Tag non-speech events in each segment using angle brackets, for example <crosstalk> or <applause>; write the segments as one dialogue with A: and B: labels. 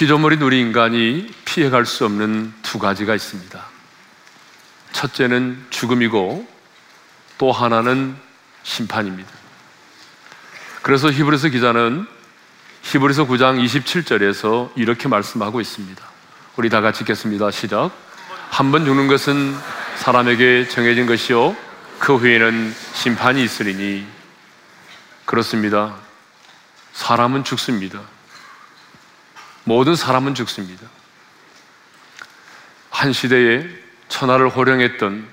A: 피조물인 우리 인간이 피해갈 수 없는 두 가지가 있습니다. 첫째는 죽음이고 또 하나는 심판입니다. 그래서 히브리서 기자는 히브리서 9장 27절에서 이렇게 말씀하고 있습니다. 우리 다 같이 읽겠습니다. 시작. 한 번 죽는 것은 사람에게 정해진 것이요 그 후에는 심판이 있으리니 그렇습니다. 사람은 죽습니다. 모든 사람은 죽습니다. 한 시대에 천하를 호령했던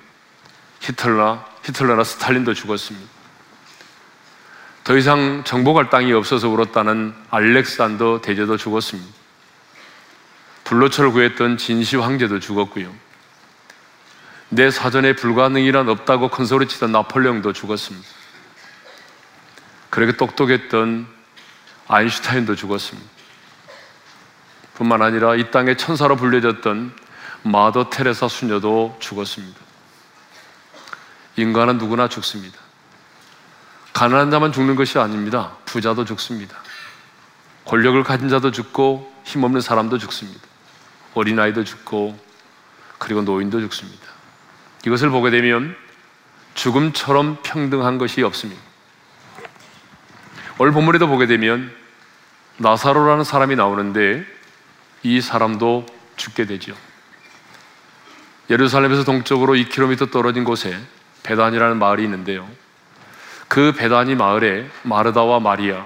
A: 히틀러, 히틀러나 스탈린도 죽었습니다. 더 이상 정복할 땅이 없어서 울었다는 알렉산더 대제도 죽었습니다. 불로초를 구했던 진시 황제도 죽었고요. 내 사전에 불가능이란 없다고 큰 소리 치던 나폴레옹도 죽었습니다. 그렇게 똑똑했던 아인슈타인도 죽었습니다. 뿐만 아니라 이 땅의 천사로 불려졌던 마더 테레사 수녀도 죽었습니다. 인간은 누구나 죽습니다. 가난한 자만 죽는 것이 아닙니다. 부자도 죽습니다. 권력을 가진 자도 죽고 힘없는 사람도 죽습니다. 어린아이도 죽고 그리고 노인도 죽습니다. 이것을 보게 되면 죽음처럼 평등한 것이 없습니다. 오늘 본문에도 보게 되면 나사로라는 사람이 나오는데 이 사람도 죽게 되죠. 예루살렘에서 동쪽으로 2km 떨어진 곳에 베단이라는 마을이 있는데요. 그 베다니 마을에 마르다와 마리아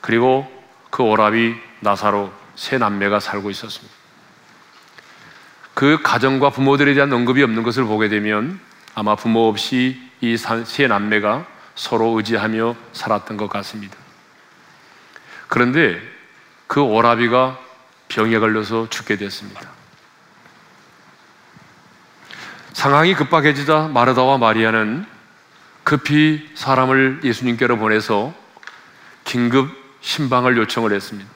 A: 그리고 그 오라비 나사로 세 남매가 살고 있었습니다. 그 가정과 부모들에 대한 언급이 없는 것을 보게 되면 아마 부모 없이 이 세 남매가 서로 의지하며 살았던 것 같습니다. 그런데 그 오라비가 병에 걸려서 죽게 됐습니다. 상황이 급박해지자 마르다와 마리아는 급히 사람을 예수님께로 보내서 긴급 신방을 요청을 했습니다.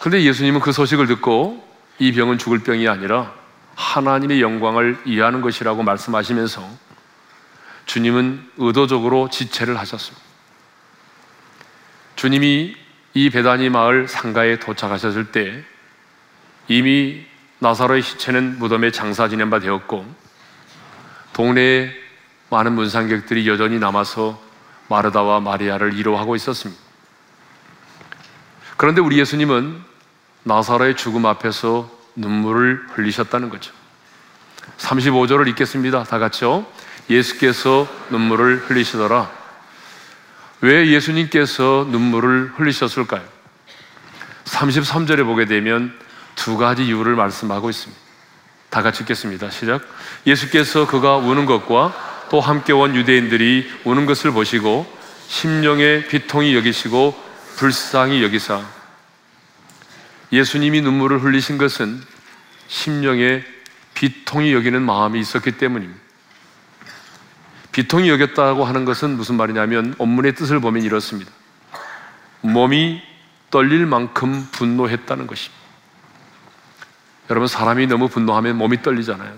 A: 그런데 예수님은 그 소식을 듣고 이 병은 죽을 병이 아니라 하나님의 영광을 이해하는 것이라고 말씀하시면서 주님은 의도적으로 지체를 하셨습니다. 주님이 이 베다니 마을 상가에 도착하셨을 때 이미 나사로의 시체는 무덤에 장사 지낸 바 되었고 동네에 많은 문상객들이 여전히 남아서 마르다와 마리아를 위로하고 있었습니다. 그런데 우리 예수님은 나사로의 죽음 앞에서 눈물을 흘리셨다는 거죠. 35절을 읽겠습니다. 다 같이요. 예수께서 눈물을 흘리시더라. 왜 예수님께서 눈물을 흘리셨을까요? 33절에 보게 되면 두 가지 이유를 말씀하고 있습니다. 다 같이 읽겠습니다. 시작. 예수께서 그가 우는 것과 또 함께 온 유대인들이 우는 것을 보시고 심령의 비통이 여기시고 불쌍히 여기사 예수님이 눈물을 흘리신 것은 심령의 비통이 여기는 마음이 있었기 때문입니다. 비통이 여겼다고 하는 것은 무슨 말이냐면 원문의 뜻을 보면 이렇습니다. 몸이 떨릴 만큼 분노했다는 것입니다. 여러분, 사람이 너무 분노하면 몸이 떨리잖아요.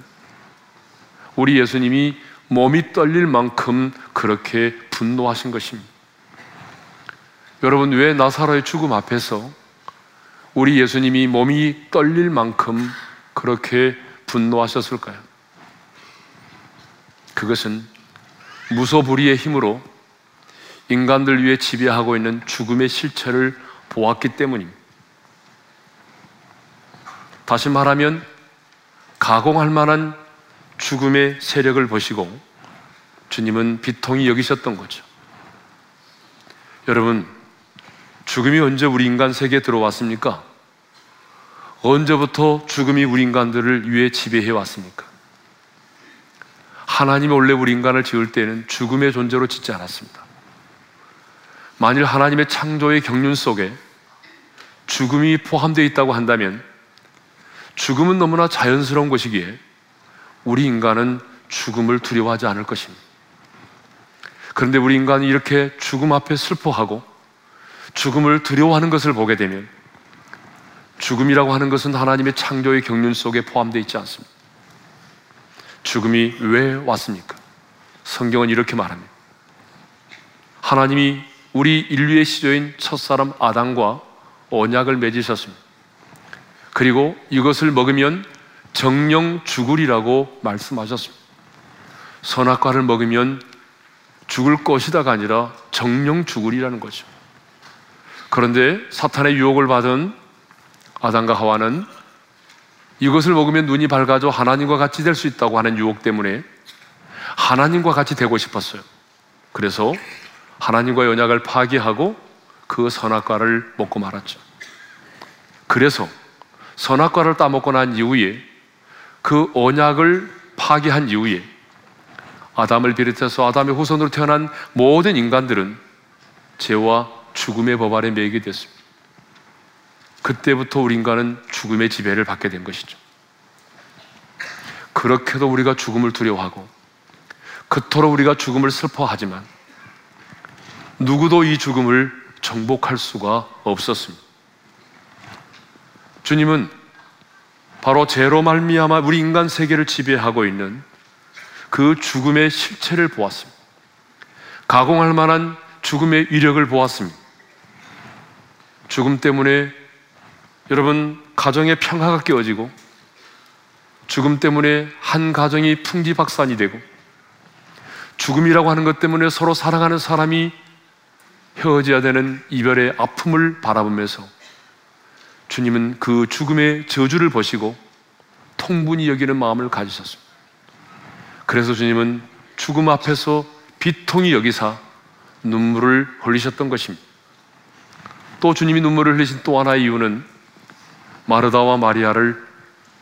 A: 우리 예수님이 몸이 떨릴 만큼 그렇게 분노하신 것입니다. 여러분, 왜 나사로의 죽음 앞에서 우리 예수님이 몸이 떨릴 만큼 그렇게 분노하셨을까요? 그것은 무소불위의 힘으로 인간들 위해 지배하고 있는 죽음의 실체를 보았기 때문입니다. 다시 말하면 가공할 만한 죽음의 세력을 보시고 주님은 비통이 여기셨던 거죠. 여러분, 죽음이 언제 우리 인간 세계에 들어왔습니까? 언제부터 죽음이 우리 인간들을 위해 지배해 왔습니까? 하나님이 원래 우리 인간을 지을 때는 죽음의 존재로 짓지 않았습니다. 만일 하나님의 창조의 경륜 속에 죽음이 포함되어 있다고 한다면 죽음은 너무나 자연스러운 것이기에 우리 인간은 죽음을 두려워하지 않을 것입니다. 그런데 우리 인간이 이렇게 죽음 앞에 슬퍼하고 죽음을 두려워하는 것을 보게 되면 죽음이라고 하는 것은 하나님의 창조의 경륜 속에 포함되어 있지 않습니다. 죽음이 왜 왔습니까? 성경은 이렇게 말합니다. 하나님이 우리 인류의 시조인 첫사람 아담과 언약을 맺으셨습니다. 그리고 이것을 먹으면 정령 죽으리라고 말씀하셨습니다. 선악과를 먹으면 죽을 것이다가 아니라 정령 죽으리라는 거죠. 그런데 사탄의 유혹을 받은 아담과 하와는 이것을 먹으면 눈이 밝아져 하나님과 같이 될 수 있다고 하는 유혹 때문에 하나님과 같이 되고 싶었어요. 그래서 하나님과 연약을 파기하고 그 선악과를 먹고 말았죠. 그래서 선악과를 따먹고 난 이후에 그 언약을 파기한 이후에 아담을 비롯해서 아담의 후손으로 태어난 모든 인간들은 죄와 죽음의 법 아래 매이게 됐습니다. 그때부터 우리 인간은 죽음의 지배를 받게 된 것이죠. 그렇게도 우리가 죽음을 두려워하고 그토록 우리가 죽음을 슬퍼하지만 누구도 이 죽음을 정복할 수가 없었습니다. 주님은 바로 죄로 말미암아 우리 인간 세계를 지배하고 있는 그 죽음의 실체를 보았습니다. 가공할 만한 죽음의 위력을 보았습니다. 죽음 때문에 여러분 가정의 평화가 깨어지고 죽음 때문에 한 가정이 풍지박산이 되고 죽음이라고 하는 것 때문에 서로 사랑하는 사람이 헤어져야 되는 이별의 아픔을 바라보면서 주님은 그 죽음의 저주를 보시고 통분히 여기는 마음을 가지셨습니다. 그래서 주님은 죽음 앞에서 비통히 여기사 눈물을 흘리셨던 것입니다. 또 주님이 눈물을 흘리신 또 하나의 이유는 마르다와 마리아를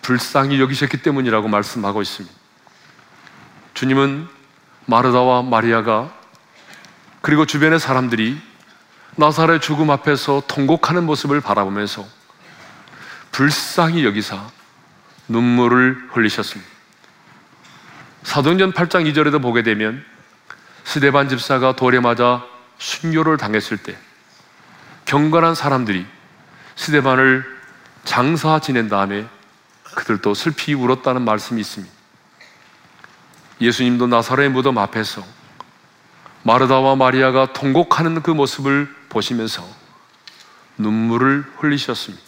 A: 불쌍히 여기셨기 때문이라고 말씀하고 있습니다. 주님은 마르다와 마리아가 그리고 주변의 사람들이 나사렛 죽음 앞에서 통곡하는 모습을 바라보면서 불쌍히 여기사 눈물을 흘리셨습니다. 사도행전 8장 2절에도 보게 되면 스데반 집사가 돌에 맞아 순교를 당했을 때 경건한 사람들이 스데반을 장사 지낸 다음에 그들도 슬피 울었다는 말씀이 있습니다. 예수님도 나사렛의 무덤 앞에서 마르다와 마리아가 통곡하는 그 모습을 보시면서 눈물을 흘리셨습니다.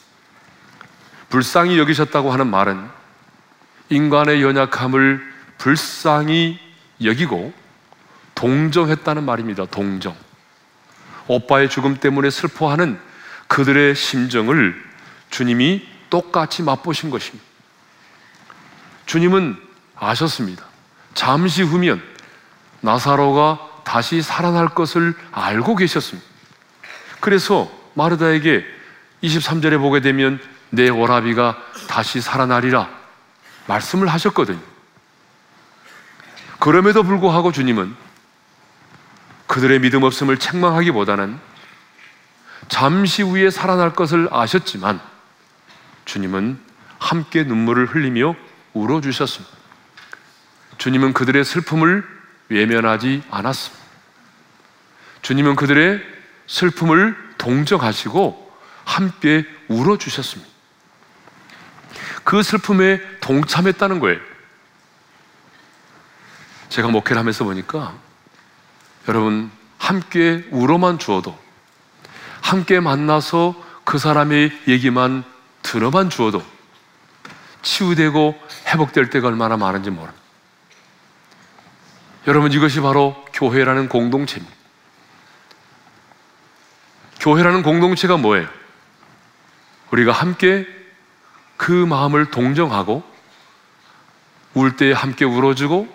A: 불쌍히 여기셨다고 하는 말은 인간의 연약함을 불쌍히 여기고 동정했다는 말입니다. 동정. 오빠의 죽음 때문에 슬퍼하는 그들의 심정을 주님이 똑같이 맛보신 것입니다. 주님은 아셨습니다. 잠시 후면 나사로가 다시 살아날 것을 알고 계셨습니다. 그래서 마르다에게 23절에 보게 되면 내 오라비가 다시 살아나리라 말씀을 하셨거든요. 그럼에도 불구하고 주님은 그들의 믿음 없음을 책망하기보다는 잠시 후에 살아날 것을 아셨지만 주님은 함께 눈물을 흘리며 울어주셨습니다. 주님은 그들의 슬픔을 외면하지 않았습니다. 주님은 그들의 슬픔을 동정하시고 함께 울어주셨습니다. 그 슬픔에 동참했다는 거예요. 제가 목회를 하면서 보니까 여러분 함께 울어만 주어도 함께 만나서 그 사람의 얘기만 들어만 주어도 치유되고 회복될 때가 얼마나 많은지 모릅니다. 여러분 이것이 바로 교회라는 공동체입니다. 교회라는 공동체가 뭐예요? 우리가 함께 그 마음을 동정하고 울 때 함께 울어주고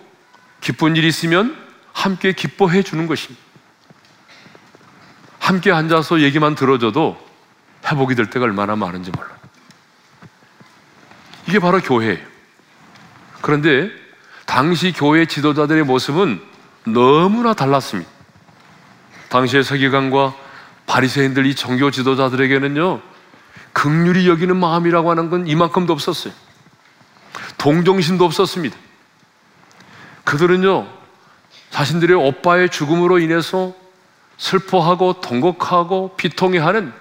A: 기쁜 일이 있으면 함께 기뻐해 주는 것입니다. 함께 앉아서 얘기만 들어줘도 회복이 될 때가 얼마나 많은지 몰라요. 이게 바로 교회예요. 그런데 당시 교회 지도자들의 모습은 너무나 달랐습니다. 당시의 서기관과 바리새인들 이 종교 지도자들에게는요 극률이 여기는 마음이라고 하는 건 이만큼도 없었어요. 동정심도 없었습니다. 그들은요 자신들의 오빠의 죽음으로 인해서 슬퍼하고 통곡하고 비통해하는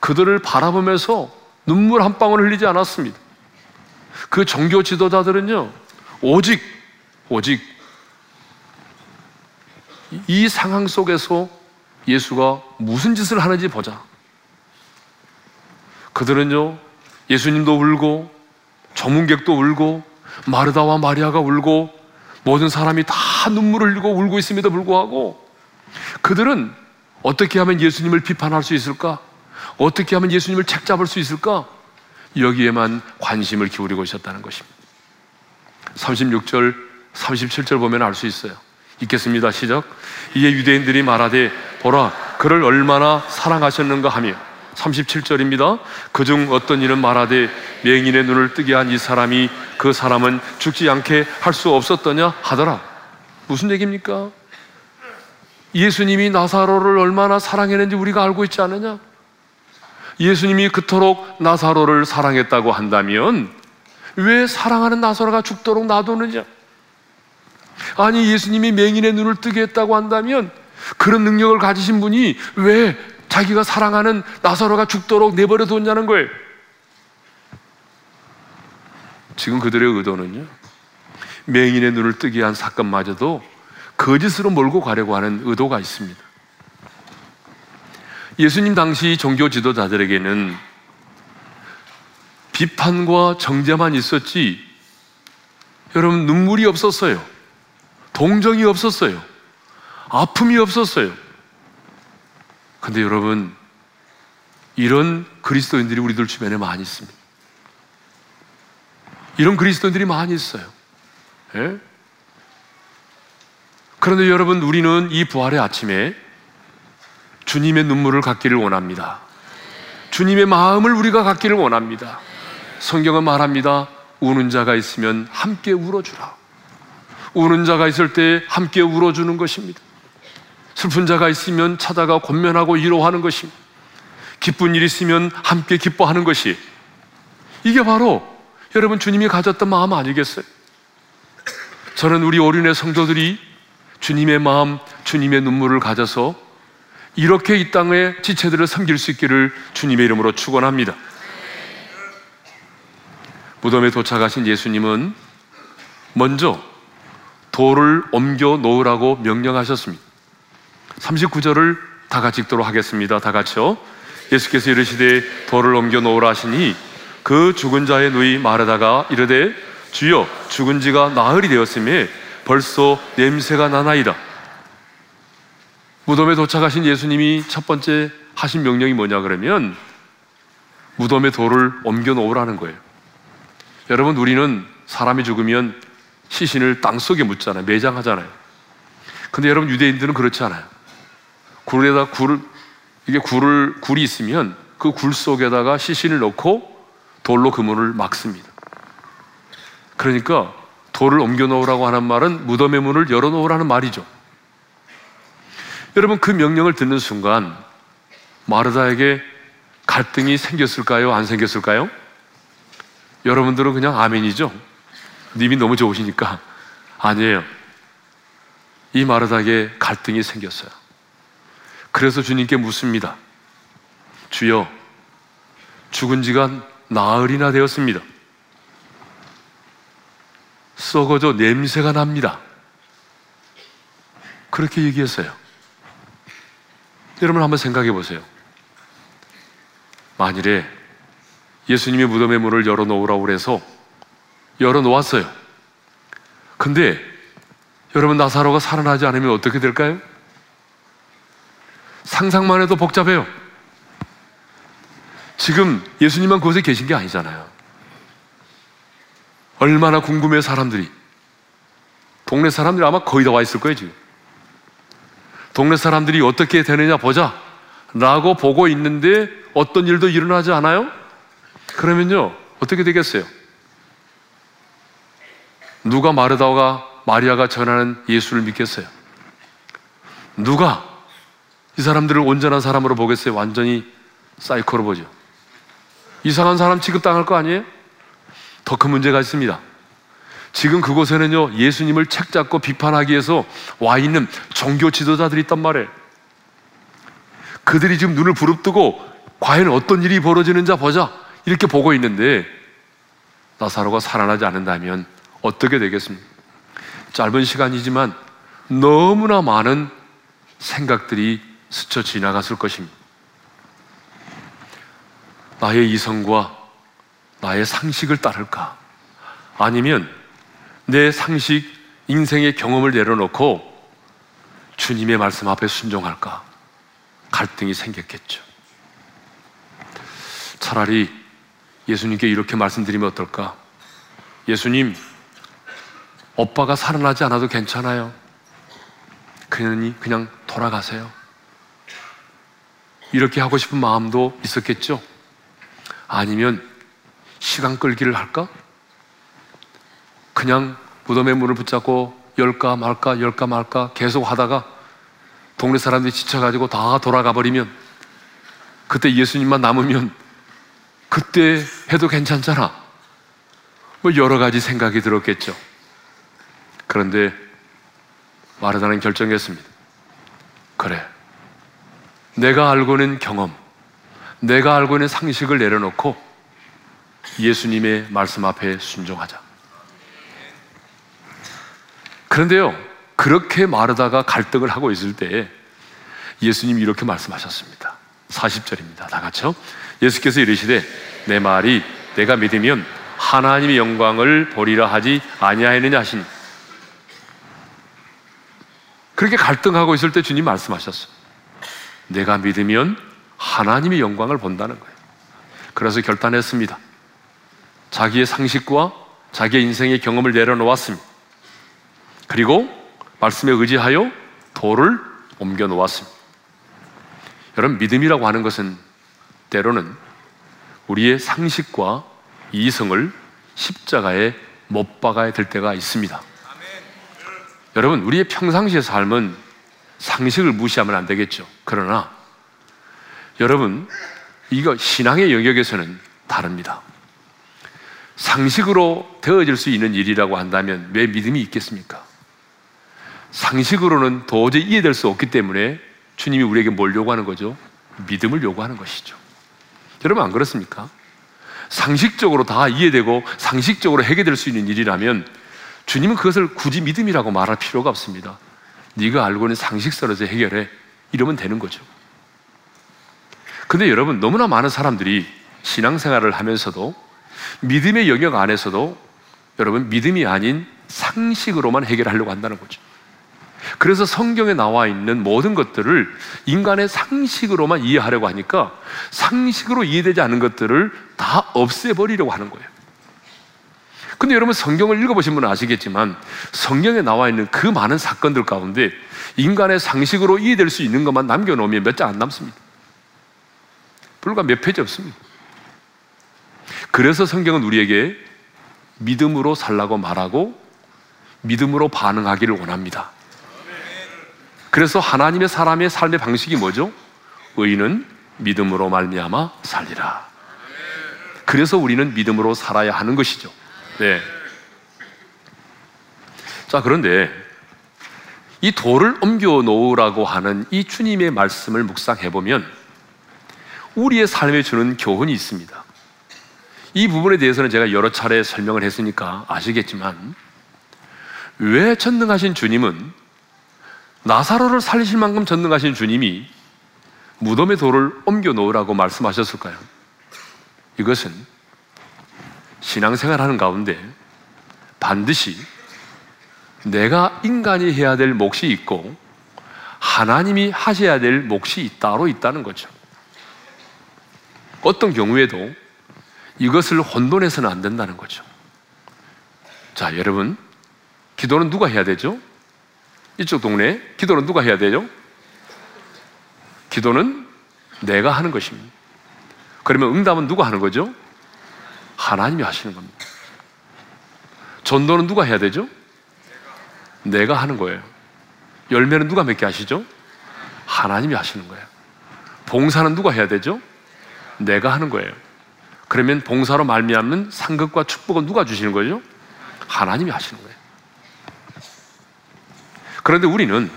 A: 그들을 바라보면서 눈물 한 방울 흘리지 않았습니다. 그 종교 지도자들은요 오직 오직 이 상황 속에서 예수가 무슨 짓을 하는지 보자. 그들은요, 예수님도 울고, 전문객도 울고, 마르다와 마리아가 울고, 모든 사람이 다 눈물을 흘리고 울고 있음에도 불구하고, 그들은 어떻게 하면 예수님을 비판할 수 있을까? 어떻게 하면 예수님을 책잡을 수 있을까? 여기에만 관심을 기울이고 있었다는 것입니다. 36절, 37절 보면 알 수 있어요. 읽겠습니다. 시작. 이에 유대인들이 말하되 보라 그를 얼마나 사랑하셨는가 하며 37절입니다. 그중 어떤 이는 말하되 맹인의 눈을 뜨게 한 이 사람이 그 사람은 죽지 않게 할 수 없었더냐 하더라. 무슨 얘기입니까? 예수님이 나사로를 얼마나 사랑했는지 우리가 알고 있지 않느냐? 예수님이 그토록 나사로를 사랑했다고 한다면 왜 사랑하는 나사로가 죽도록 놔두느냐? 아니 예수님이 맹인의 눈을 뜨게 했다고 한다면 그런 능력을 가지신 분이 왜 자기가 사랑하는 나사로가 죽도록 내버려 뒀냐는 거예요. 지금 그들의 의도는요. 맹인의 눈을 뜨게 한 사건마저도 거짓으로 몰고 가려고 하는 의도가 있습니다. 예수님 당시 종교 지도자들에게는 비판과 정죄만 있었지 여러분 눈물이 없었어요. 동정이 없었어요. 아픔이 없었어요. 근데 여러분, 이런 그리스도인들이 우리들 주변에 많이 있습니다. 이런 그리스도인들이 많이 있어요. 예? 그런데 여러분, 우리는 이 부활의 아침에 주님의 눈물을 갖기를 원합니다. 주님의 마음을 우리가 갖기를 원합니다. 성경은 말합니다. 우는 자가 있으면 함께 울어주라. 우는 자가 있을 때 함께 울어주는 것입니다. 슬픈 자가 있으면 찾아가 권면하고 위로하는 것입니다. 기쁜 일이 있으면 함께 기뻐하는 것이 이게 바로 여러분 주님이 가졌던 마음 아니겠어요? 저는 우리 어린애 성도들이 주님의 마음, 주님의 눈물을 가져서 이렇게 이 땅의 지체들을 섬길 수 있기를 주님의 이름으로 축원합니다. 무덤에 도착하신 예수님은 먼저 돌을 옮겨 놓으라고 명령하셨습니다. 39절을 다 같이 읽도록 하겠습니다. 다 같이요. 예수께서 이르시되 돌을 옮겨 놓으라 하시니 그 죽은 자의 누이 마르다가 이르되 주여 죽은 지가 나흘이 되었음에 벌써 냄새가 나나이다. 무덤에 도착하신 예수님이 첫 번째 하신 명령이 뭐냐 그러면 무덤에 돌을 옮겨 놓으라는 거예요. 여러분 우리는 사람이 죽으면 시신을 땅 속에 묻잖아요. 매장하잖아요. 근데 여러분 유대인들은 그렇지 않아요. 굴에다 굴을 이게 굴을 굴이 있으면 그 굴 속에다가 시신을 넣고 돌로 그물을 막습니다. 그러니까 돌을 옮겨 놓으라고 하는 말은 무덤의 문을 열어 놓으라는 말이죠. 여러분 그 명령을 듣는 순간 마르다에게 갈등이 생겼을까요? 안 생겼을까요? 여러분들은 그냥 아멘이죠. 님이 너무 좋으시니까 아니에요. 이 마르다에게 갈등이 생겼어요. 그래서 주님께 묻습니다. 주여, 죽은 지가 나흘이나 되었습니다. 썩어져 냄새가 납니다. 그렇게 얘기했어요. 여러분 한번 생각해 보세요. 만일에 예수님의 무덤의 문을 열어놓으라고 그래서 열어놓았어요. 근데 여러분 나사로가 살아나지 않으면 어떻게 될까요? 상상만 해도 복잡해요. 지금 예수님만 그곳에 계신 게 아니잖아요. 얼마나 궁금해요, 사람들이. 동네 사람들이 아마 거의 다 와 있을 거예요, 지금. 동네 사람들이 어떻게 되느냐 보자. 라고 보고 있는데 어떤 일도 일어나지 않아요? 그러면요, 어떻게 되겠어요? 누가 마르다가 마리아가 전하는 예수를 믿겠어요? 누가 이 사람들을 온전한 사람으로 보겠어요? 완전히 사이코로 보죠. 이상한 사람 취급당할 거 아니에요? 더 큰 문제가 있습니다. 지금 그곳에는요, 예수님을 책잡고 비판하기 위해서 와 있는 종교 지도자들이 있단 말이에요. 그들이 지금 눈을 부릅뜨고 과연 어떤 일이 벌어지는지 보자. 이렇게 보고 있는데 나사로가 살아나지 않는다면 어떻게 되겠습니까? 짧은 시간이지만 너무나 많은 생각들이 스쳐 지나갔을 것입니다. 나의 이성과 나의 상식을 따를까? 아니면 내 상식, 인생의 경험을 내려놓고 주님의 말씀 앞에 순종할까? 갈등이 생겼겠죠. 차라리 예수님께 이렇게 말씀드리면 어떨까? 예수님, 오빠가 살아나지 않아도 괜찮아요. 그냥, 그냥 돌아가세요. 이렇게 하고 싶은 마음도 있었겠죠? 아니면 시간 끌기를 할까? 그냥 무덤의 문을 붙잡고 열까 말까 열까 말까 계속 하다가 동네 사람들이 지쳐가지고 다 돌아가 버리면 그때 예수님만 남으면 그때 해도 괜찮잖아. 뭐 여러 가지 생각이 들었겠죠. 그런데 마르다는 결정했습니다. 그래. 내가 알고 있는 경험, 내가 알고 있는 상식을 내려놓고 예수님의 말씀 앞에 순종하자. 그런데요, 그렇게 마르다가 갈등을 하고 있을 때 예수님이 이렇게 말씀하셨습니다. 40절입니다. 다 같이요. 예수께서 이르시되 내 말이 내가 믿으면 하나님의 영광을 보리라 하지 아니하였느냐 하시니 그렇게 갈등하고 있을 때 주님 말씀하셨어요. 내가 믿으면 하나님의 영광을 본다는 거예요. 그래서 결단했습니다. 자기의 상식과 자기의 인생의 경험을 내려놓았습니다. 그리고 말씀에 의지하여 돌을 옮겨 놓았습니다. 여러분, 믿음이라고 하는 것은 때로는 우리의 상식과 이성을 십자가에 못 박아야 될 때가 있습니다. 여러분, 우리의 평상시의 삶은 상식을 무시하면 안 되겠죠. 그러나 여러분, 이거 신앙의 영역에서는 다릅니다. 상식으로 되어질 수 있는 일이라고 한다면 왜 믿음이 있겠습니까? 상식으로는 도저히 이해될 수 없기 때문에 주님이 우리에게 뭘 요구하는 거죠? 믿음을 요구하는 것이죠. 여러분 안 그렇습니까? 상식적으로 다 이해되고 상식적으로 해결될 수 있는 일이라면 주님은 그것을 굳이 믿음이라고 말할 필요가 없습니다. 네가 알고 있는 상식선에서 해결해. 이러면 되는 거죠. 근데 여러분 너무나 많은 사람들이 신앙생활을 하면서도 믿음의 영역 안에서도 여러분 믿음이 아닌 상식으로만 해결하려고 한다는 거죠. 그래서 성경에 나와 있는 모든 것들을 인간의 상식으로만 이해하려고 하니까 상식으로 이해되지 않은 것들을 다 없애버리려고 하는 거예요. 근데 여러분 성경을 읽어보신 분은 아시겠지만 성경에 나와 있는 그 많은 사건들 가운데 인간의 상식으로 이해될 수 있는 것만 남겨놓으면 몇 장 안 남습니다. 불과 몇 페이지 없습니다. 그래서 성경은 우리에게 믿음으로 살라고 말하고 믿음으로 반응하기를 원합니다. 그래서 하나님의 사람의 삶의 방식이 뭐죠? 의인은 믿음으로 말미암아 살리라. 그래서 우리는 믿음으로 살아야 하는 것이죠. 네. 자, 그런데 이 돌을 옮겨 놓으라고 하는 이 주님의 말씀을 묵상해 보면 우리의 삶에 주는 교훈이 있습니다. 이 부분에 대해서는 제가 여러 차례 설명을 했으니까 아시겠지만 왜 전능하신 주님은 나사로를 살리실 만큼 전능하신 주님이 무덤의 돌을 옮겨 놓으라고 말씀하셨을까요? 이것은 신앙생활 하는 가운데 반드시 내가 인간이 해야 될 몫이 있고 하나님이 하셔야 될 몫이 따로 있다는 거죠. 어떤 경우에도 이것을 혼돈해서는 안 된다는 거죠. 자, 여러분, 기도는 누가 해야 되죠? 이쪽 동네 기도는 누가 해야 되죠? 기도는 내가 하는 것입니다. 그러면 응답은 누가 하는 거죠? 하나님이 하시는 겁니다. 전도는 누가 해야 되죠? 내가 하는 거예요. 열매는 누가 맺게 하시죠? 하나님이 하시는 거예요. 봉사는 누가 해야 되죠? 내가 하는 거예요. 그러면 봉사로 말미암는 상급과 축복은 누가 주시는 거죠? 하나님이 하시는 거예요. 그런데 우리는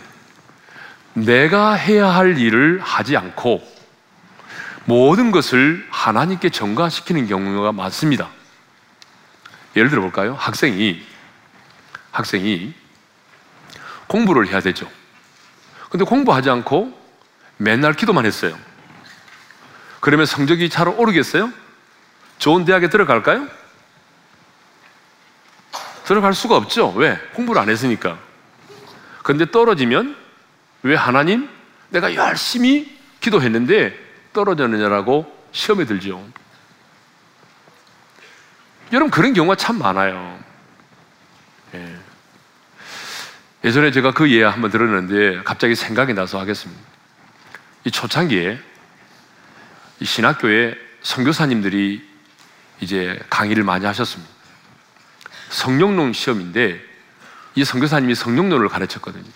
A: 내가 해야 할 일을 하지 않고 모든 것을 하나님께 전가시키는 경우가 많습니다. 예를 들어 볼까요? 학생이 학생이 공부를 해야 되죠. 근데 공부하지 않고 맨날 기도만 했어요. 그러면 성적이 잘 오르겠어요? 좋은 대학에 들어갈까요? 들어갈 수가 없죠. 왜? 공부를 안 했으니까. 근데 떨어지면 왜 하나님 내가 열심히 기도했는데 떨어졌느냐라고 시험에 들죠. 여러분 그런 경우가 참 많아요. 예. 예전에 제가 그 예화 한번 들었는데 갑자기 생각이 나서 하겠습니다. 이 초창기에 이 신학교에 선교사님들이 이제 강의를 많이 하셨습니다. 성령론 시험인데 이 선교사님이 성령론을 가르쳤거든요.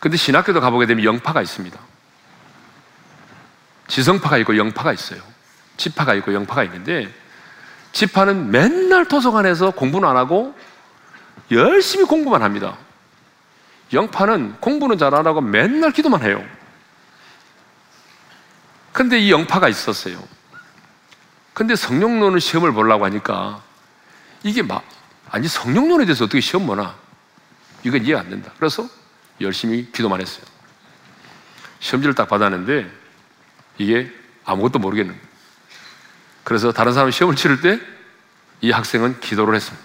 A: 근데 신학교도 가보게 되면 영파가 있습니다. 지성파가 있고 영파가 있어요. 지파가 있고 영파가 있는데 지파는 맨날 도서관에서 공부는 안 하고 열심히 공부만 합니다. 영파는 공부는 잘 안 하고 맨날 기도만 해요. 근데 이 영파가 있었어요. 근데 성령론을 시험을 보려고 하니까 이게 막 아니 성령론에 대해서 어떻게 시험 보나? 이건 이해가 안 된다. 그래서 열심히 기도만 했어요. 시험지를 딱 받았는데 이게 아무것도 모르겠는 거예요. 그래서 다른 사람 시험을 치를 때 이 학생은 기도를 했습니다.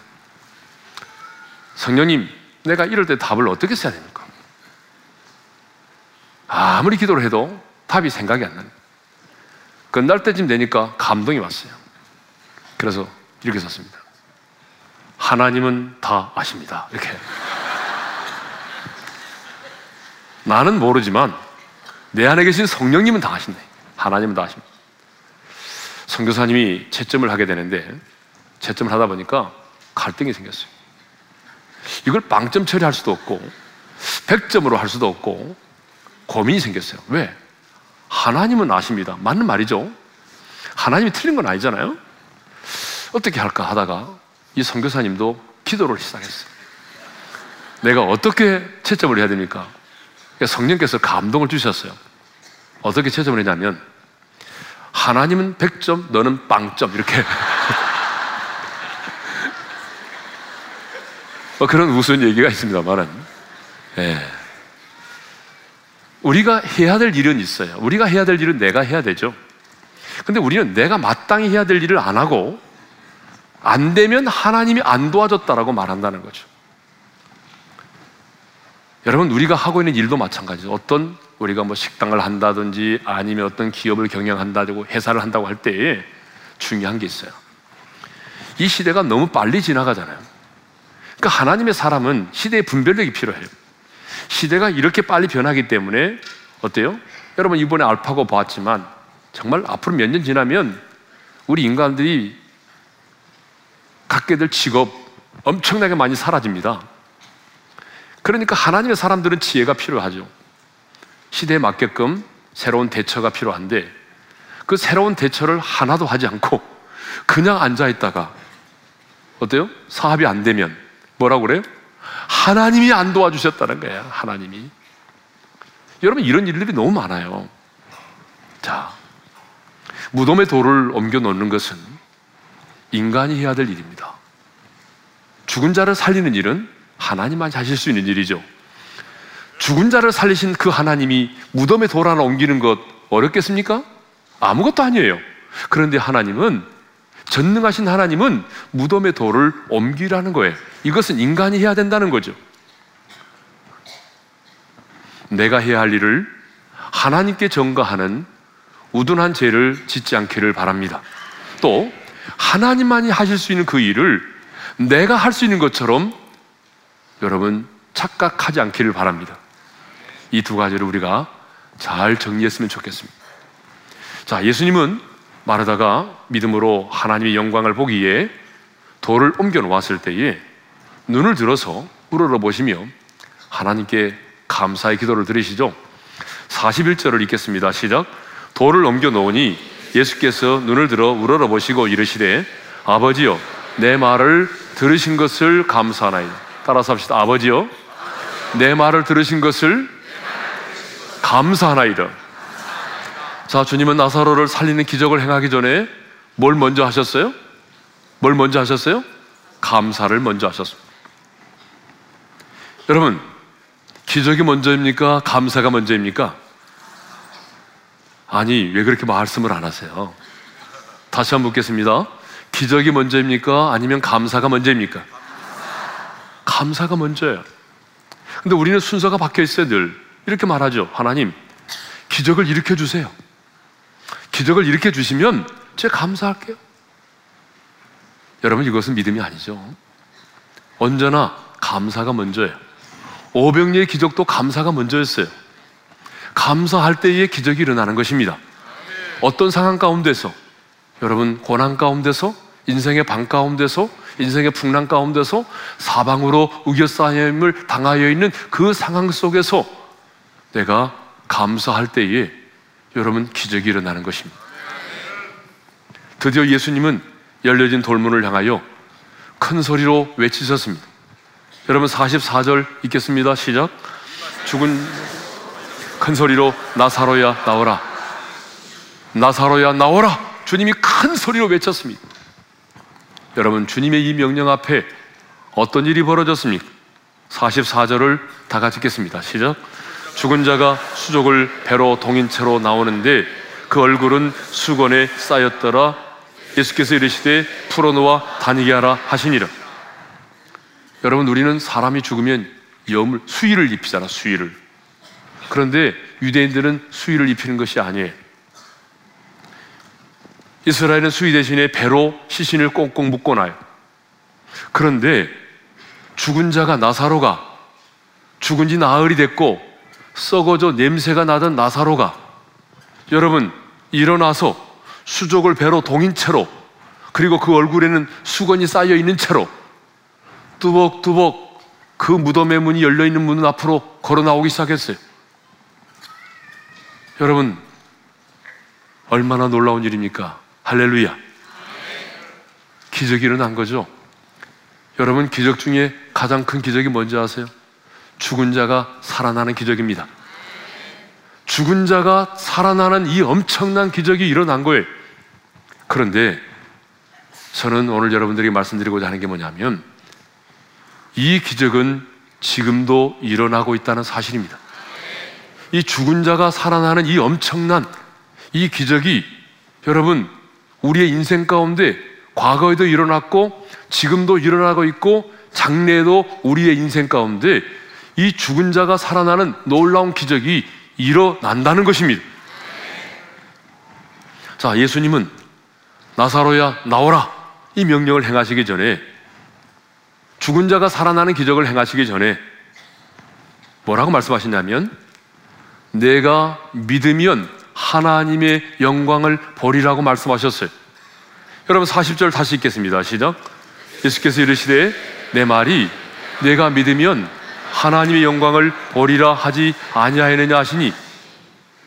A: 성령님, 내가 이럴 때 답을 어떻게 써야 됩니까? 아무리 기도를 해도 답이 생각이 안 나는 끝날 때쯤 되니까 감동이 왔어요. 그래서 이렇게 썼습니다. 하나님은 다 아십니다. 이렇게. 나는 모르지만 내 안에 계신 성령님은 다 아신다. 하나님은 다 아십니다. 선교사님이 채점을 하게 되는데 채점을 하다 보니까 갈등이 생겼어요. 이걸 빵점 처리할 수도 없고 100점으로 할 수도 없고 고민이 생겼어요. 왜? 하나님은 아십니다. 맞는 말이죠. 하나님이 틀린 건 아니잖아요. 어떻게 할까 하다가 이 선교사님도 기도를 시작했어요. 내가 어떻게 채점을 해야 됩니까? 성령께서 감동을 주셨어요. 어떻게 채점을 했냐면 하나님은 100점, 너는 빵점 이렇게 <laughs> 뭐 그런 우스운 얘기가 있습니다만은 예. 우리가 해야 될 일은 있어요. 우리가 해야 될 일은 내가 해야 되죠. 근데 우리는 내가 마땅히 해야 될 일을 안 하고 안 되면 하나님이 안 도와줬다라고 말한다는 거죠. 여러분, 우리가 하고 있는 일도 마찬가지죠. 어떤 우리가 뭐 식당을 한다든지 아니면 어떤 기업을 경영한다고 회사를 한다고 할 때에 중요한 게 있어요. 이 시대가 너무 빨리 지나가잖아요. 그러니까 하나님의 사람은 시대의 분별력이 필요해요. 시대가 이렇게 빨리 변하기 때문에 어때요? 여러분 이번에 알파고 보았지만 정말 앞으로 몇 년 지나면 우리 인간들이 갖게 될 직업 엄청나게 많이 사라집니다. 그러니까 하나님의 사람들은 지혜가 필요하죠. 시대에 맞게끔 새로운 대처가 필요한데 그 새로운 대처를 하나도 하지 않고 그냥 앉아 있다가 어때요? 사업이 안 되면 뭐라고 그래요? 하나님이 안 도와주셨다는 거야, 하나님이. 여러분, 이런 일들이 너무 많아요. 자, 무덤에 돌을 옮겨 놓는 것은 인간이 해야 될 일입니다. 죽은 자를 살리는 일은 하나님만 하실 수 있는 일이죠. 죽은 자를 살리신 그 하나님이 무덤에 돌 하나 옮기는 것 어렵겠습니까? 아무것도 아니에요. 그런데 하나님은 전능하신 하나님은 무덤의 돌을 옮기라는 거예요. 이것은 인간이 해야 된다는 거죠. 내가 해야 할 일을 하나님께 전가하는 우둔한 죄를 짓지 않기를 바랍니다. 또 하나님만이 하실 수 있는 그 일을 내가 할 수 있는 것처럼 여러분 착각하지 않기를 바랍니다. 이 두 가지를 우리가 잘 정리했으면 좋겠습니다. 자, 예수님은 마르다가 믿음으로 하나님의 영광을 보기에 돌을 옮겨 놓았을 때에 눈을 들어서 우러러 보시며 하나님께 감사의 기도를 드리시죠. 41절을 읽겠습니다. 시작. 돌을 옮겨 놓으니 예수께서 눈을 들어 우러러 보시고 이르시되 아버지여 내 말을 들으신 것을 감사하나이다. 따라서 합시다. 아버지여 내 말을 들으신 것을 감사하나이다. 자, 주님은 나사로를 살리는 기적을 행하기 전에 뭘 먼저 하셨어요? 뭘 먼저 하셨어요? 감사를 먼저 하셨습니다. 여러분, 기적이 먼저입니까? 감사가 먼저입니까? 아니, 왜 그렇게 말씀을 안 하세요? 다시 한번 묻겠습니다. 기적이 먼저입니까? 아니면 감사가 먼저입니까? 감사가 먼저예요. 근데 우리는 순서가 바뀌어 있어요, 늘. 이렇게 말하죠. 하나님, 기적을 일으켜 주세요. 기적을 일으켜 주시면 제가 감사할게요. 여러분, 이것은 믿음이 아니죠. 언제나 감사가 먼저예요. 오병리의 기적도 감사가 먼저였어요. 감사할 때에 기적이 일어나는 것입니다. 어떤 상황 가운데서 여러분 고난 가운데서 인생의 방 가운데서 인생의 풍랑 가운데서 사방으로 우겨싸임을 당하여 있는 그 상황 속에서 내가 감사할 때에 여러분 기적이 일어나는 것입니다. 드디어 예수님은 열려진 돌문을 향하여 큰 소리로 외치셨습니다. 여러분 44절 읽겠습니다. 시작. 죽은 큰 소리로 나사로야 나오라. 나사로야 나오라. 주님이 큰 소리로 외쳤습니다. 여러분 주님의 이 명령 앞에 어떤 일이 벌어졌습니까? 44절을 다 같이 읽겠습니다. 시작. 죽은 자가 수족을 배로 동인 채로 나오는데 그 얼굴은 수건에 쌓였더라. 예수께서 이르시되 풀어놓아 다니게 하라 하시니라. 여러분 우리는 사람이 죽으면 염을 수의를 입히잖아 수의를. 그런데 유대인들은 수의를 입히는 것이 아니에요. 이스라엘은 수의 대신에 배로 시신을 꽁꽁 묶어놔요. 그런데 죽은 자가 나사로가 죽은 지 나흘이 됐고 썩어져 냄새가 나던 나사로가 여러분 일어나서 수족을 배로 동인 채로 그리고 그 얼굴에는 수건이 쌓여 있는 채로 뚜벅뚜벅 그 무덤의 문이 열려 있는 문 앞으로 걸어 나오기 시작했어요. 여러분 얼마나 놀라운 일입니까? 할렐루야. 기적이 일어난 거죠. 여러분 기적 중에 가장 큰 기적이 뭔지 아세요? 죽은 자가 살아나는 기적입니다. 죽은 자가 살아나는 이 엄청난 기적이 일어난 거예요. 그런데 저는 오늘 여러분들에게 말씀드리고자 하는 게 뭐냐면 이 기적은 지금도 일어나고 있다는 사실입니다. 이 죽은 자가 살아나는 이 엄청난 이 기적이 여러분 우리의 인생 가운데 과거에도 일어났고 지금도 일어나고 있고 장래에도 우리의 인생 가운데 이 죽은 자가 살아나는 놀라운 기적이 일어난다는 것입니다. 자, 예수님은 나사로야 나오라 이 명령을 행하시기 전에 죽은 자가 살아나는 기적을 행하시기 전에 뭐라고 말씀하시냐면 내가 믿으면 하나님의 영광을 보리라고 말씀하셨어요. 여러분 40절 다시 읽겠습니다. 시작. 예수께서 이르시되 내 말이 내가 믿으면 하나님의 영광을 보리라 하지 아니하였느냐 하시니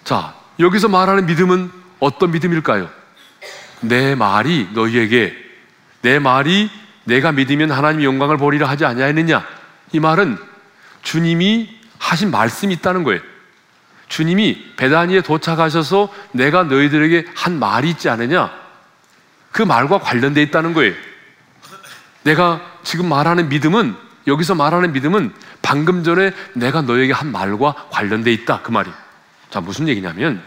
A: 자 여기서 말하는 믿음은 어떤 믿음일까요? 내 말이 너희에게 내 말이 내가 믿으면 하나님의 영광을 보리라 하지 아니하였느냐 이 말은 주님이 하신 말씀이 있다는 거예요. 주님이 베다니에 도착하셔서 내가 너희들에게 한 말이 있지 않느냐? 그 말과 관련되어 있다는 거예요. 내가 지금 말하는 믿음은 여기서 말하는 믿음은 방금 전에 내가 너에게 한 말과 관련되어 있다 그 말이. 자 무슨 얘기냐면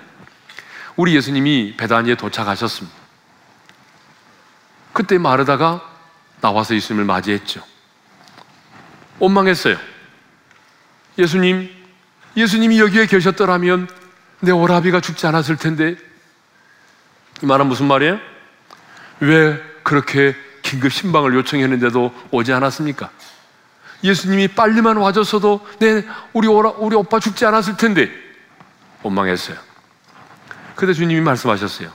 A: 우리 예수님이 베다니에 도착하셨습니다. 그때 마르다가 나와서 예수님을 맞이했죠. 원망했어요. 예수님 예수님이 여기에 계셨더라면 내 오라비가 죽지 않았을 텐데 이 말은 무슨 말이에요? 왜 그렇게 긴급 신방을 요청했는데도 오지 않았습니까? 예수님이 빨리만 와줬어도 내 우리 오라, 우리 오빠 죽지 않았을 텐데 원망했어요. 그때 주님이 말씀하셨어요.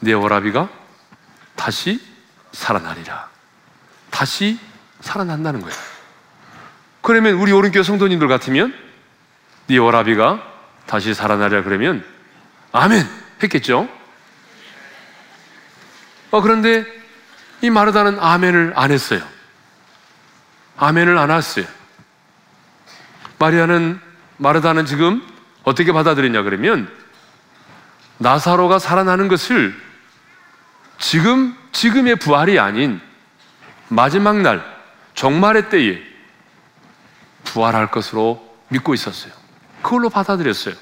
A: 내 오라비가 다시 살아나리라. 다시 살아난다는 거예요. 그러면 우리 오른교 성도님들 같으면 네 오라비가 다시 살아나려 그러면 아멘 했겠죠. 어, 그런데 이 마르다는 아멘을 안 했어요. 아멘을 안 했어요. 마리아는 마르다는 지금 어떻게 받아들였냐 그러면 나사로가 살아나는 것을 지금 지금의 부활이 아닌 마지막 날 종말의 때에 부활할 것으로 믿고 있었어요. 그걸로 받아들였어요.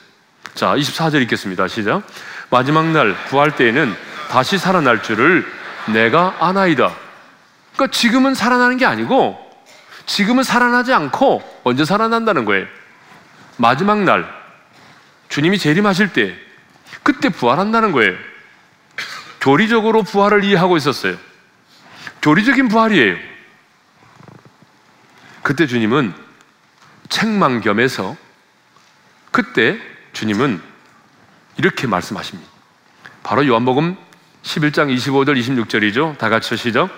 A: 자, 24절 읽겠습니다. 시작. 마지막 날 부활 때에는 다시 살아날 줄을 내가 아나이다. 그러니까 지금은 살아나는 게 아니고 지금은 살아나지 않고 언제 살아난다는 거예요. 마지막 날 주님이 재림하실 때 그때 부활한다는 거예요. 교리적으로 부활을 이해하고 있었어요. 교리적인 부활이에요. 그때 주님은 책망겸에서 그때 주님은 이렇게 말씀하십니다. 바로 요한복음 11장 25절 26절이죠. 다 같이 시작.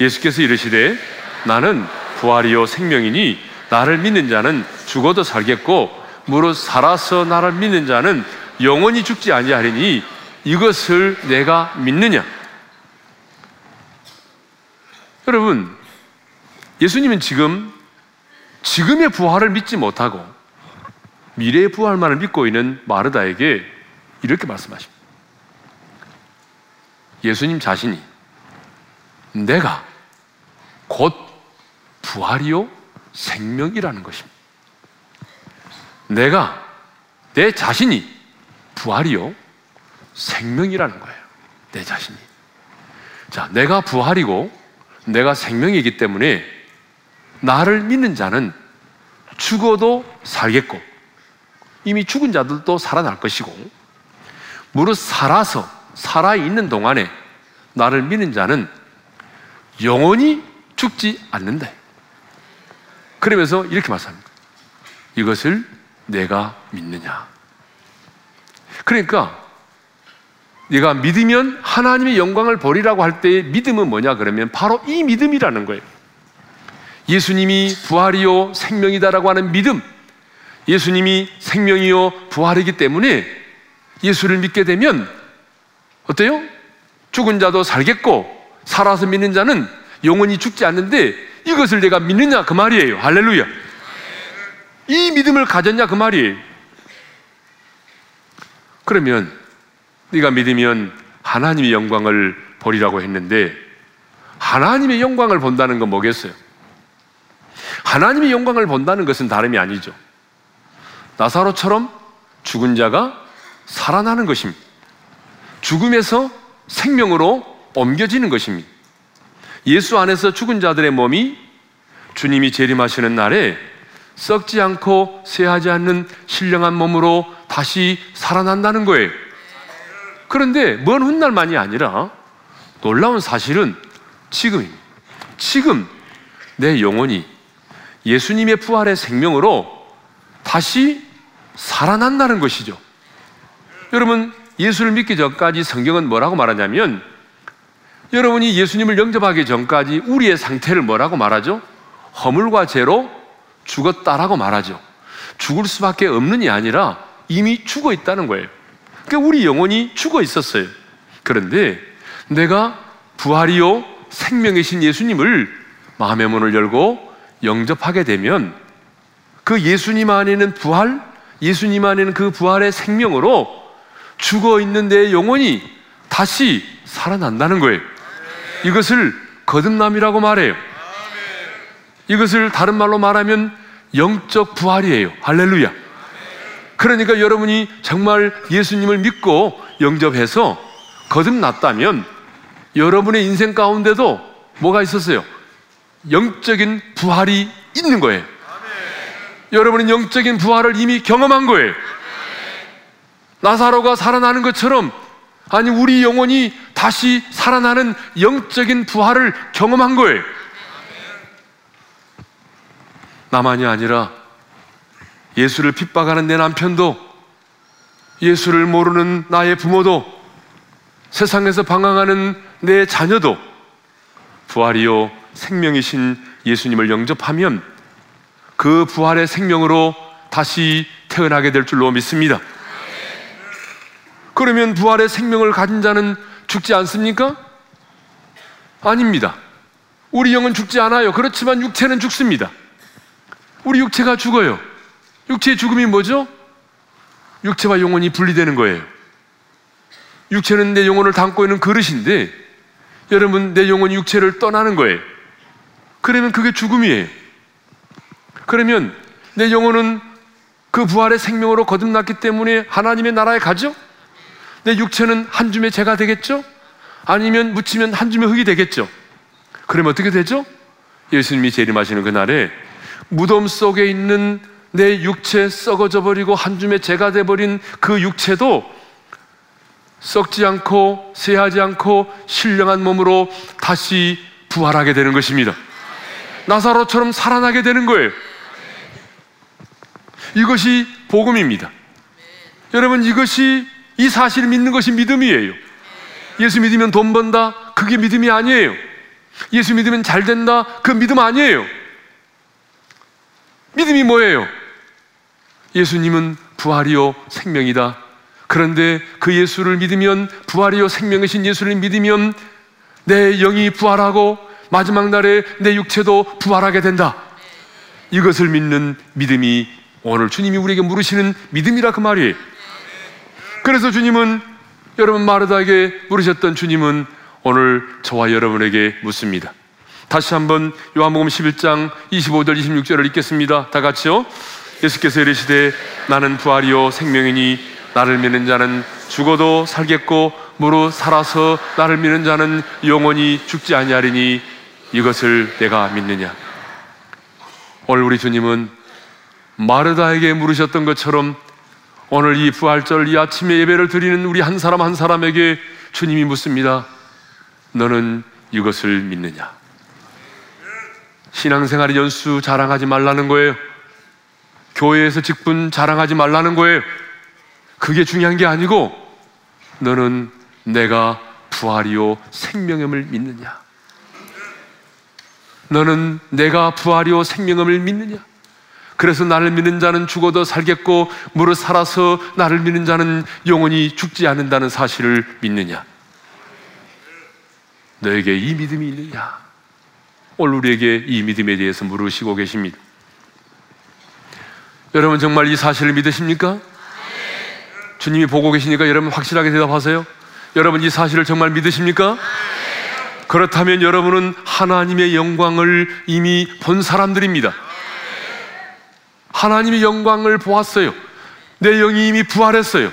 A: 예수께서 이르시되 나는 부활이요 생명이니 나를 믿는 자는 죽어도 살겠고 무릇 살아서 나를 믿는 자는 영원히 죽지 아니하리니 이것을 내가 믿느냐? 여러분, 예수님은 지금 지금의 부활을 믿지 못하고 미래의 부활만을 믿고 있는 마르다에게 이렇게 말씀하십니다. 예수님 자신이 내가 곧 부활이요 생명이라는 것입니다. 내가 내 자신이 부활이요 생명이라는 거예요. 내 자신이. 자, 내가 부활이고 내가 생명이기 때문에 나를 믿는 자는 죽어도 살겠고 이미 죽은 자들도 살아날 것이고 무릇 살아서 살아있는 동안에 나를 믿는 자는 영원히 죽지 않는다. 그러면서 이렇게 말씀합니다. 이것을 내가 믿느냐. 그러니까 네가 믿으면 하나님의 영광을 보리라고 할 때의 믿음은 뭐냐 그러면 바로 이 믿음이라는 거예요. 예수님이 부활이요 생명이다라고 하는 믿음. 예수님이 생명이요 부활이기 때문에 예수를 믿게 되면 어때요? 죽은 자도 살겠고 살아서 믿는 자는 영원히 죽지 않는데 이것을 내가 믿느냐 그 말이에요. 할렐루야. 이 믿음을 가졌냐 그 말이에요. 그러면 네가 믿으면 하나님의 영광을 보리라고 했는데 하나님의 영광을 본다는 건 뭐겠어요? 하나님의 영광을 본다는 것은 다름이 아니죠. 나사로처럼 죽은 자가 살아나는 것입니다. 죽음에서 생명으로 옮겨지는 것입니다. 예수 안에서 죽은 자들의 몸이 주님이 재림하시는 날에 썩지 않고 쇠하지 않는 신령한 몸으로 다시 살아난다는 거예요. 그런데 먼 훗날만이 아니라 놀라운 사실은 지금입니다. 지금 내 영혼이 예수님의 부활의 생명으로 다시 살아난다는 것이죠. 여러분, 예수를 믿기 전까지 성경은 뭐라고 말하냐면 여러분이 예수님을 영접하기 전까지 우리의 상태를 뭐라고 말하죠? 허물과 죄로 죽었다라고 말하죠. 죽을 수밖에 없는이 아니라 이미 죽어 있다는 거예요. 그러니까 우리 영혼이 죽어 있었어요. 그런데 내가 부활이요 생명이신 예수님을 마음의 문을 열고 영접하게 되면 그 예수님 안에는 부활, 예수님 안에는 그 부활의 생명으로 죽어 있는 내 영혼이 다시 살아난다는 거예요. 이것을 거듭남이라고 말해요. 이것을 다른 말로 말하면 영적 부활이에요. 할렐루야. 그러니까 여러분이 정말 예수님을 믿고 영접해서 거듭났다면 여러분의 인생 가운데도 뭐가 있었어요? 영적인 부활이 있는 거예요. 여러분은 영적인 부활을 이미 경험한 거예요. 나사로가 살아나는 것처럼 아니 우리 영혼이 다시 살아나는 영적인 부활을 경험한 거예요. 나만이 아니라 예수를 핍박하는 내 남편도 예수를 모르는 나의 부모도 세상에서 방황하는 내 자녀도 부활이요 생명이신 예수님을 영접하면 그 부활의 생명으로 다시 태어나게 될 줄로 믿습니다. 그러면 부활의 생명을 가진 자는 죽지 않습니까? 아닙니다. 우리 영은 죽지 않아요. 그렇지만 육체는 죽습니다. 우리 육체가 죽어요. 육체의 죽음이 뭐죠? 육체와 영혼이 분리되는 거예요. 육체는 내 영혼을 담고 있는 그릇인데 여러분 내 영혼이 육체를 떠나는 거예요. 그러면 그게 죽음이에요. 그러면 내 영혼은 그 부활의 생명으로 거듭났기 때문에 하나님의 나라에 가죠? 내 육체는 한 줌의 죄가 되겠죠? 아니면 묻히면 한 주면 흙이 되겠죠. 그러면 어떻게 되죠? 예수님이 재림하시는 그날에 무덤 속에 있는 내 육체 썩어져 버리고 한 줌의 재가 돼 버린 그 육체도 썩지 않고 쇠하지 않고 신령한 몸으로 다시 부활하게 되는 것입니다. 나사로처럼 살아나게 되는 거예요. 이것이 복음입니다. 여러분 이것이 이 사실을 믿는 것이 믿음이에요. 예수 믿으면 돈 번다. 그게 믿음이 아니에요. 예수 믿으면 잘 된다. 그 믿음 아니에요. 믿음이 뭐예요? 예수님은 부활이요 생명이다. 그런데 그 예수를 믿으면 부활이요 생명이신 예수를 믿으면 내 영이 부활하고 마지막 날에 내 육체도 부활하게 된다. 이것을 믿는 믿음이 오늘 주님이 우리에게 물으시는 믿음이라 그 말이에요. 그래서 주님은 여러분 마르다에게 물으셨던 주님은 오늘 저와 여러분에게 묻습니다. 다시 한번 요한복음 11장 25절 26절을 읽겠습니다. 다 같이요. 예수께서 이르시되 나는 부활이요 생명이니 나를 믿는 자는 죽어도 살겠고 무릇 살아서 나를 믿는 자는 영원히 죽지 아니하리니 이것을 내가 믿느냐. 오늘 우리 주님은 마르다에게 물으셨던 것처럼 오늘 이 부활절 이 아침에 예배를 드리는 우리 한 사람 한 사람에게 주님이 묻습니다. 너는 이것을 믿느냐? 신앙생활의 연수 자랑하지 말라는 거예요. 교회에서 직분 자랑하지 말라는 거예요. 그게 중요한 게 아니고 너는 내가 부활이요 생명임을 믿느냐? 너는 내가 부활이요 생명임을 믿느냐? 그래서 나를 믿는 자는 죽어도 살겠고 무릇 살아서 나를 믿는 자는 영원히 죽지 않는다는 사실을 믿느냐? 너에게 이 믿음이 있느냐? 오늘 우리에게 이 믿음에 대해서 물으시고 계십니다. 여러분 정말 이 사실을 믿으십니까? 주님이 보고 계시니까 여러분 확실하게 대답하세요. 여러분 이 사실을 정말 믿으십니까? 그렇다면 여러분은 하나님의 영광을 이미 본 사람들입니다. 하나님의 영광을 보았어요. 내 영이 이미 부활했어요.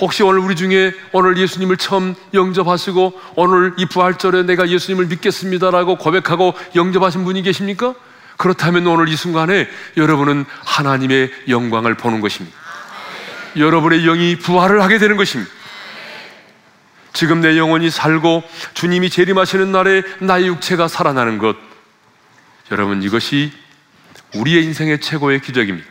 A: 혹시 오늘 우리 중에 오늘 예수님을 처음 영접하시고 오늘 이 부활절에 내가 예수님을 믿겠습니다라고 고백하고 영접하신 분이 계십니까? 그렇다면 오늘 이 순간에 여러분은 하나님의 영광을 보는 것입니다. 여러분의 영이 부활을 하게 되는 것입니다. 지금 내 영혼이 살고 주님이 재림하시는 날에 나의 육체가 살아나는 것. 여러분 이것이 우리의 인생의 최고의 기적입니다.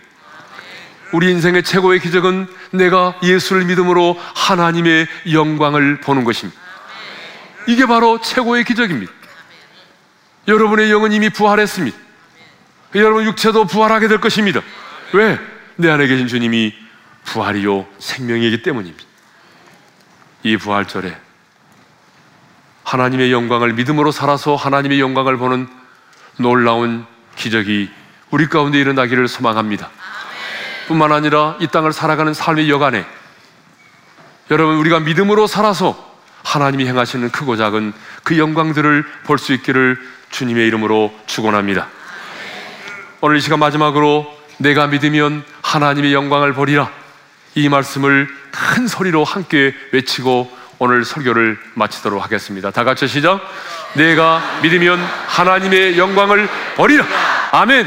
A: 우리 인생의 최고의 기적은 내가 예수를 믿음으로 하나님의 영광을 보는 것입니다. 이게 바로 최고의 기적입니다. 여러분의 영은 이미 부활했습니다. 여러분 육체도 부활하게 될 것입니다. 왜? 내 안에 계신 주님이 부활이요 생명이기 때문입니다. 이 부활절에 하나님의 영광을 믿음으로 살아서 하나님의 영광을 보는 놀라운 기적이 우리 가운데 일어나기를 소망합니다. 뿐만 아니라 이 땅을 살아가는 삶의 여간에 여러분 우리가 믿음으로 살아서 하나님이 행하시는 크고 작은 그 영광들을 볼 수 있기를 주님의 이름으로 축원합니다. 오늘 이 시간 마지막으로 내가 믿으면 하나님의 영광을 보리라 이 말씀을 큰 소리로 함께 외치고 오늘 설교를 마치도록 하겠습니다. 다 같이 시작. 내가 믿으면 하나님의 영광을 보리라. 아멘.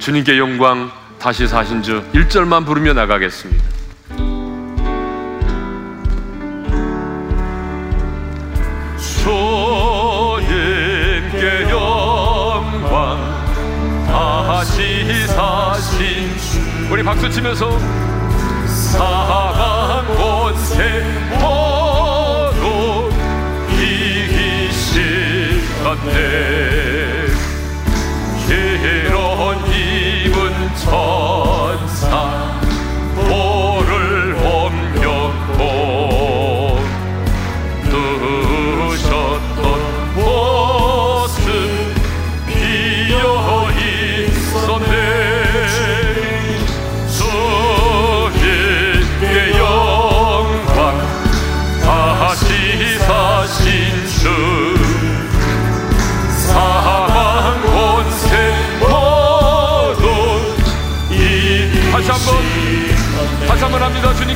A: 주님께 영광 다시 사신 주 1절만 부르며 나가겠습니다. 주님께 영광 다시 사신 주 우리 박수 치면서 사방 곳에 모두 이기실 건데 천사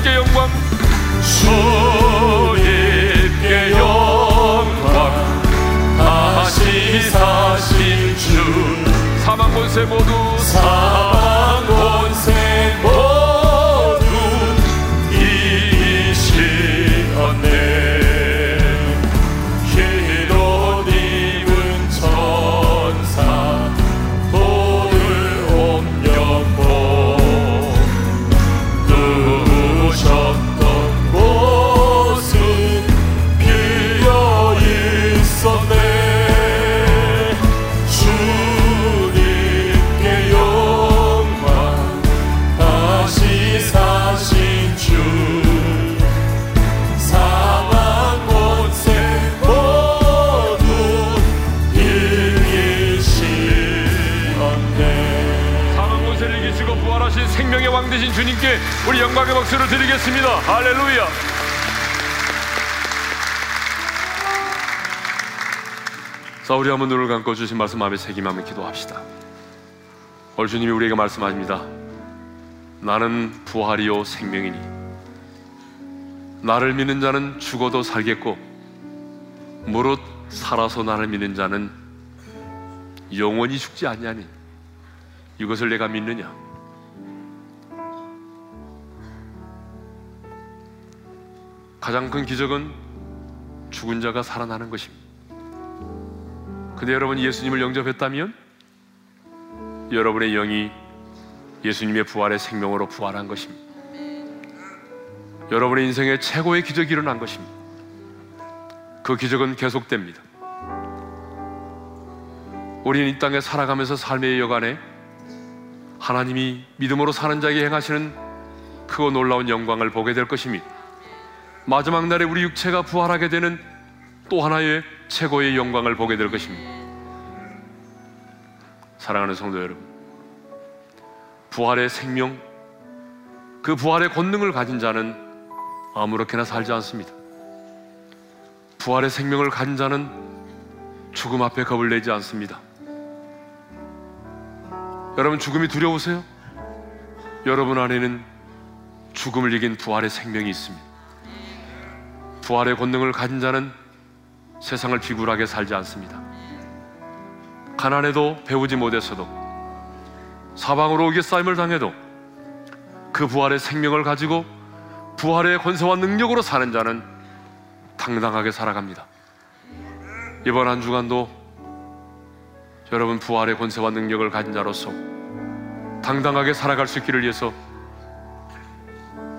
A: 주님께 영광. 주님께 영광.
B: 다시 사신 주. 사망 권세 모두
A: 사 주님께 우리 영광의 박수를 드리겠습니다. 할렐루야. 자, 우리 한번 눈을 감고 주신 말씀 마음에 새김하며 기도합시다. 오늘 주님이 우리에게 말씀하십니다. 나는 부활이요 생명이니 나를 믿는 자는 죽어도 살겠고 무릇 살아서 나를 믿는 자는 영원히 죽지 아니하니 이것을 내가 믿느냐? 가장 큰 기적은 죽은 자가 살아나는 것입니다. 근데 여러분 예수님을 영접했다면 여러분의 영이 예수님의 부활의 생명으로 부활한 것입니다. 여러분의 인생에 최고의 기적이 일어난 것입니다. 그 기적은 계속됩니다. 우리는 이 땅에 살아가면서 삶의 여간에 하나님이 믿음으로 사는 자에게 행하시는 크고 놀라운 영광을 보게 될 것입니다. 마지막 날에 우리 육체가 부활하게 되는 또 하나의 최고의 영광을 보게 될 것입니다. 사랑하는 성도 여러분, 부활의 생명, 그 부활의 권능을 가진 자는 아무렇게나 살지 않습니다. 부활의 생명을 가진 자는 죽음 앞에 겁을 내지 않습니다. 여러분 죽음이 두려우세요? 여러분 안에는 죽음을 이긴 부활의 생명이 있습니다. 부활의 권능을 가진 자는 세상을 비굴하게 살지 않습니다. 가난해도 배우지 못했어도 사방으로 오게 쌓임을 당해도 그 부활의 생명을 가지고 부활의 권세와 능력으로 사는 자는 당당하게 살아갑니다. 이번 한 주간도 여러분 부활의 권세와 능력을 가진 자로서 당당하게 살아갈 수 있기를 위해서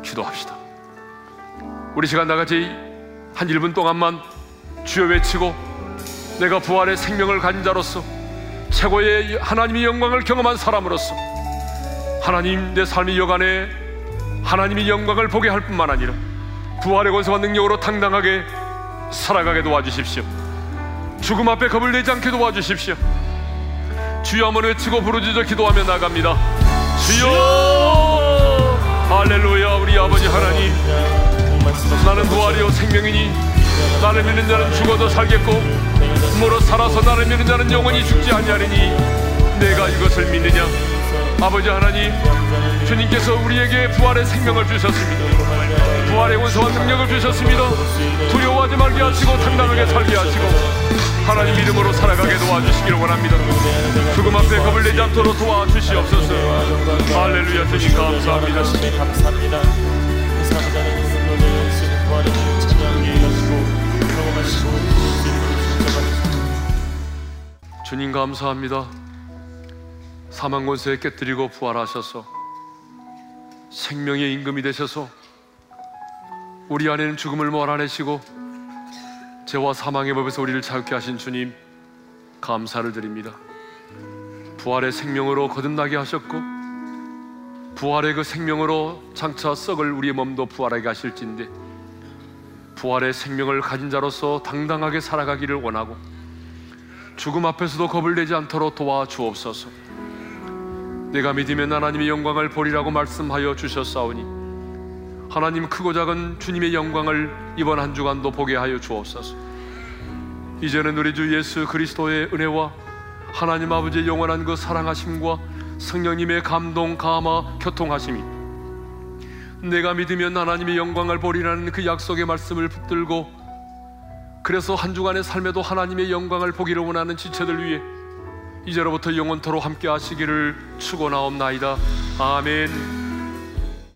A: 기도합시다. 우리 시간 나같이 한 1분 동안만 주여 외치고 내가 부활의 생명을 가진 자로서 최고의 하나님의 영광을 경험한 사람으로서 하나님 내 삶의 여간에 하나님의 영광을 보게 할 뿐만 아니라 부활의 권세와 능력으로 당당하게 살아가게 도와주십시오. 죽음 앞에 겁을 내지 않게 도와주십시오. 주여 한번 외치고 부르짖어 기도하며 나갑니다. 주여 할렐루야 우리 아버지 하나님 나는 부활이요 생명이니. 나를 믿는 자는 죽어도 살겠고 무릇 살아서 나를 믿는 자는 영원히 죽지 아니하리니. 내가 이것을 믿느냐? 아버지 하나님 주님께서 우리에게 부활의 생명을 주셨습니다. 부활의 원소와 능력을 주셨습니다. 두려워하지 말게 하시고 당당하게 살게 하시고 하나님 이름으로 살아가게 도와주시기를 원합니다. 죽음 앞에 겁을 내지 않도록 도와주시옵소서. 할렐루야 주님 감사합니다 주님 감사합니다. 사망 권세에 깨뜨리고 부활하셔서 생명의 임금이 되셔서 우리 안에는 죽음을 몰아내시고 죄와 사망의 법에서 우리를 자유케 하신 주님 감사를 드립니다. 부활의 생명으로 거듭나게 하셨고 부활의 그 생명으로 장차 썩을 우리의 몸도 부활하게 하실진데 부활의 생명을 가진 자로서 당당하게 살아가기를 원하고 죽음 앞에서도 겁을 내지 않도록 도와주옵소서. 내가 믿으면 하나님의 영광을 보리라고 말씀하여 주셨사오니 하나님 크고 작은 주님의 영광을 이번 한 주간도 보게 하여 주옵소서. 이제는 우리 주 예수 그리스도의 은혜와 하나님 아버지의 영원한 그 사랑하심과 성령님의 감동, 감화, 교통하심이 내가 믿으면 하나님의 영광을 보리라는 그 약속의 말씀을 붙들고 그래서 한 주간의 삶에도 하나님의 영광을 보기를 원하는 지체들 위해 이제로부터 영원토록 함께 하시기를 축원하옵나이다. 아멘.